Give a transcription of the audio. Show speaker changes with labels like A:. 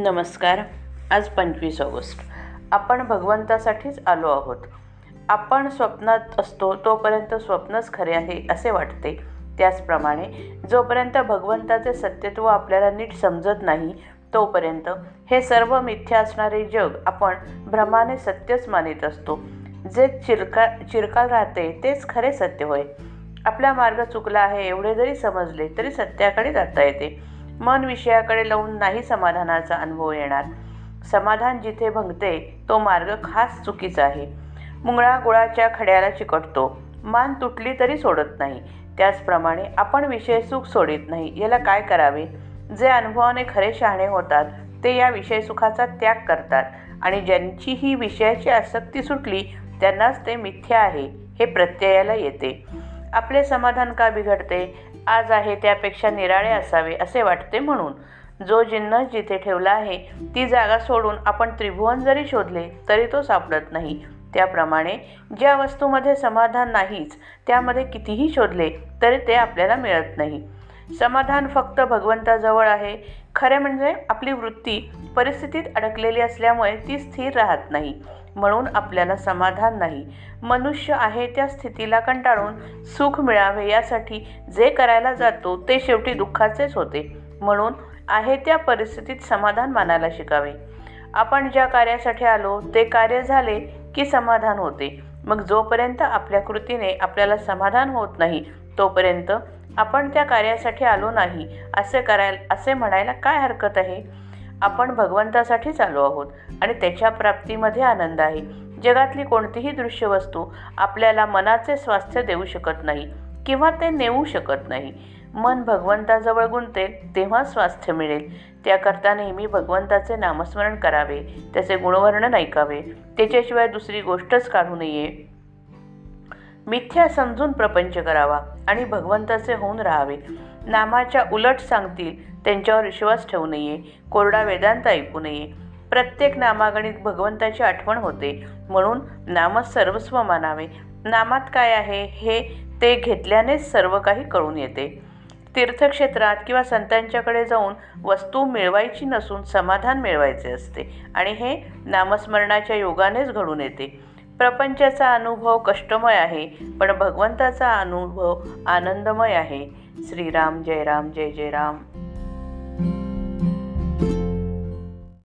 A: नमस्कार. आज पंचवीस ऑगस्ट. आपण भगवंतासाठीच आलो आहोत. आपण स्वप्नात असतो तोपर्यंत स्वप्नच खरे आहे असे वाटते. त्याचप्रमाणे जोपर्यंत भगवंताचे सत्यत्व आपल्याला नीट समजत नाही तोपर्यंत हे सर्व मिथ्या असणारे जग आपण भ्रमाने सत्यच मानित असतो. जे चिरका चिरकाल राहते तेच खरे सत्य होय. आपला मार्ग चुकला आहे एवढे जरी समजले तरी सत्याकडे जाता येते. मन विषयाकडे लावून नाही समाधानाचा अनुभव येणार. समाधान जिथे भंगते तो मार्ग खास चुकीचा आहे. मुंगळा गुळाच्या खड्याला चिकटतो. मान तुटली तरी सोडत नाही. त्याचप्रमाणे आपण विषय सुख सोडित नाही. याला काय करावे? जे अनुभवाने खरे शहाणे होतात ते या विषय सुखाचा त्याग करतात. आणि ज्यांची ही विषयाची आसक्ती सुटली त्यांनाच ते मिथ्या आहे हे प्रत्ययाला येते. आपले समाधान का बिघडते? आज आहे त्यापेक्षा निराळे असावे असे वाटते म्हणून. जो जिन्नस जिथे ठेवला आहे ती जागा सोडून आपण त्रिभुवन जरी शोधले तरी तो सापडत नाही. त्याप्रमाणे ज्या वस्तूमध्ये समाधान नाहीच त्यामध्ये कितीही शोधले तरी ते आपल्याला मिळत नाही. समाधान फक्त भगवंताजवळ आहे. खरे म्हणजे आपली वृत्ती परिस्थितीत अडकलेली असल्यामुळे ती स्थिर राहत नाही. म्हणून आपल्याला समाधान नाही. मनुष्य आहे त्या स्थितीला कंटाळून सुख मिळावे यासाठी जे करायला जातो ते शेवटी दुःखाचेच होते. म्हणून आहे त्या परिस्थितीत समाधान मानायला शिकावे. आपण ज्या कार्यासाठी आलो ते कार्य झाले की समाधान होते. मग जोपर्यंत आपल्या कृतीने आपल्याला समाधान होत नाही तोपर्यंत आपण त्या कार्यासाठी आलो नाही असे करायला असे म्हणायला काय हरकत आहे? आपण भगवंतासाठीच आलो आहोत आणि त्याच्या प्राप्तीमध्ये आनंद आहे. जगातली कोणतीही दृश्य वस्तू आपल्याला मनाचे स्वास्थ्य देऊ शकत नाही किंवा ते नेऊ शकत नाही. मन भगवंताजवळ गुंतेल तेव्हा स्वास्थ्य मिळेल. त्याकरता नेहमी भगवंताचे नामस्मरण करावे त्याचे गुणवर्णन ऐकावे. त्याच्याशिवाय दुसरी गोष्टच काढू नये. मिथ्या समजून प्रपंच करावा आणि भगवंताचे होऊन राहावे. नामाच्या उलट सांगतील त्यांच्यावर विश्वास ठेवू नये कोरडा वेदांत ऐकू नये. प्रत्येक नामागणित भगवंताची आठवण होते. म्हणून नामच सर्वस्व मानावे. नामात काय आहे हे ते घेतल्यानेच सर्व काही कळून येते. तीर्थक्षेत्रात किंवा संतांच्याकडे जाऊन वस्तू मिळवायची नसून समाधान मिळवायचे असते आणि हे नामस्मरणाच्या योगानेच घडून येते. प्रपंचाचा अनुभव कष्टमय आहे पण भगवंताचा अनुभव आनंदमय आहे. श्रीराम जय राम जय जय राम.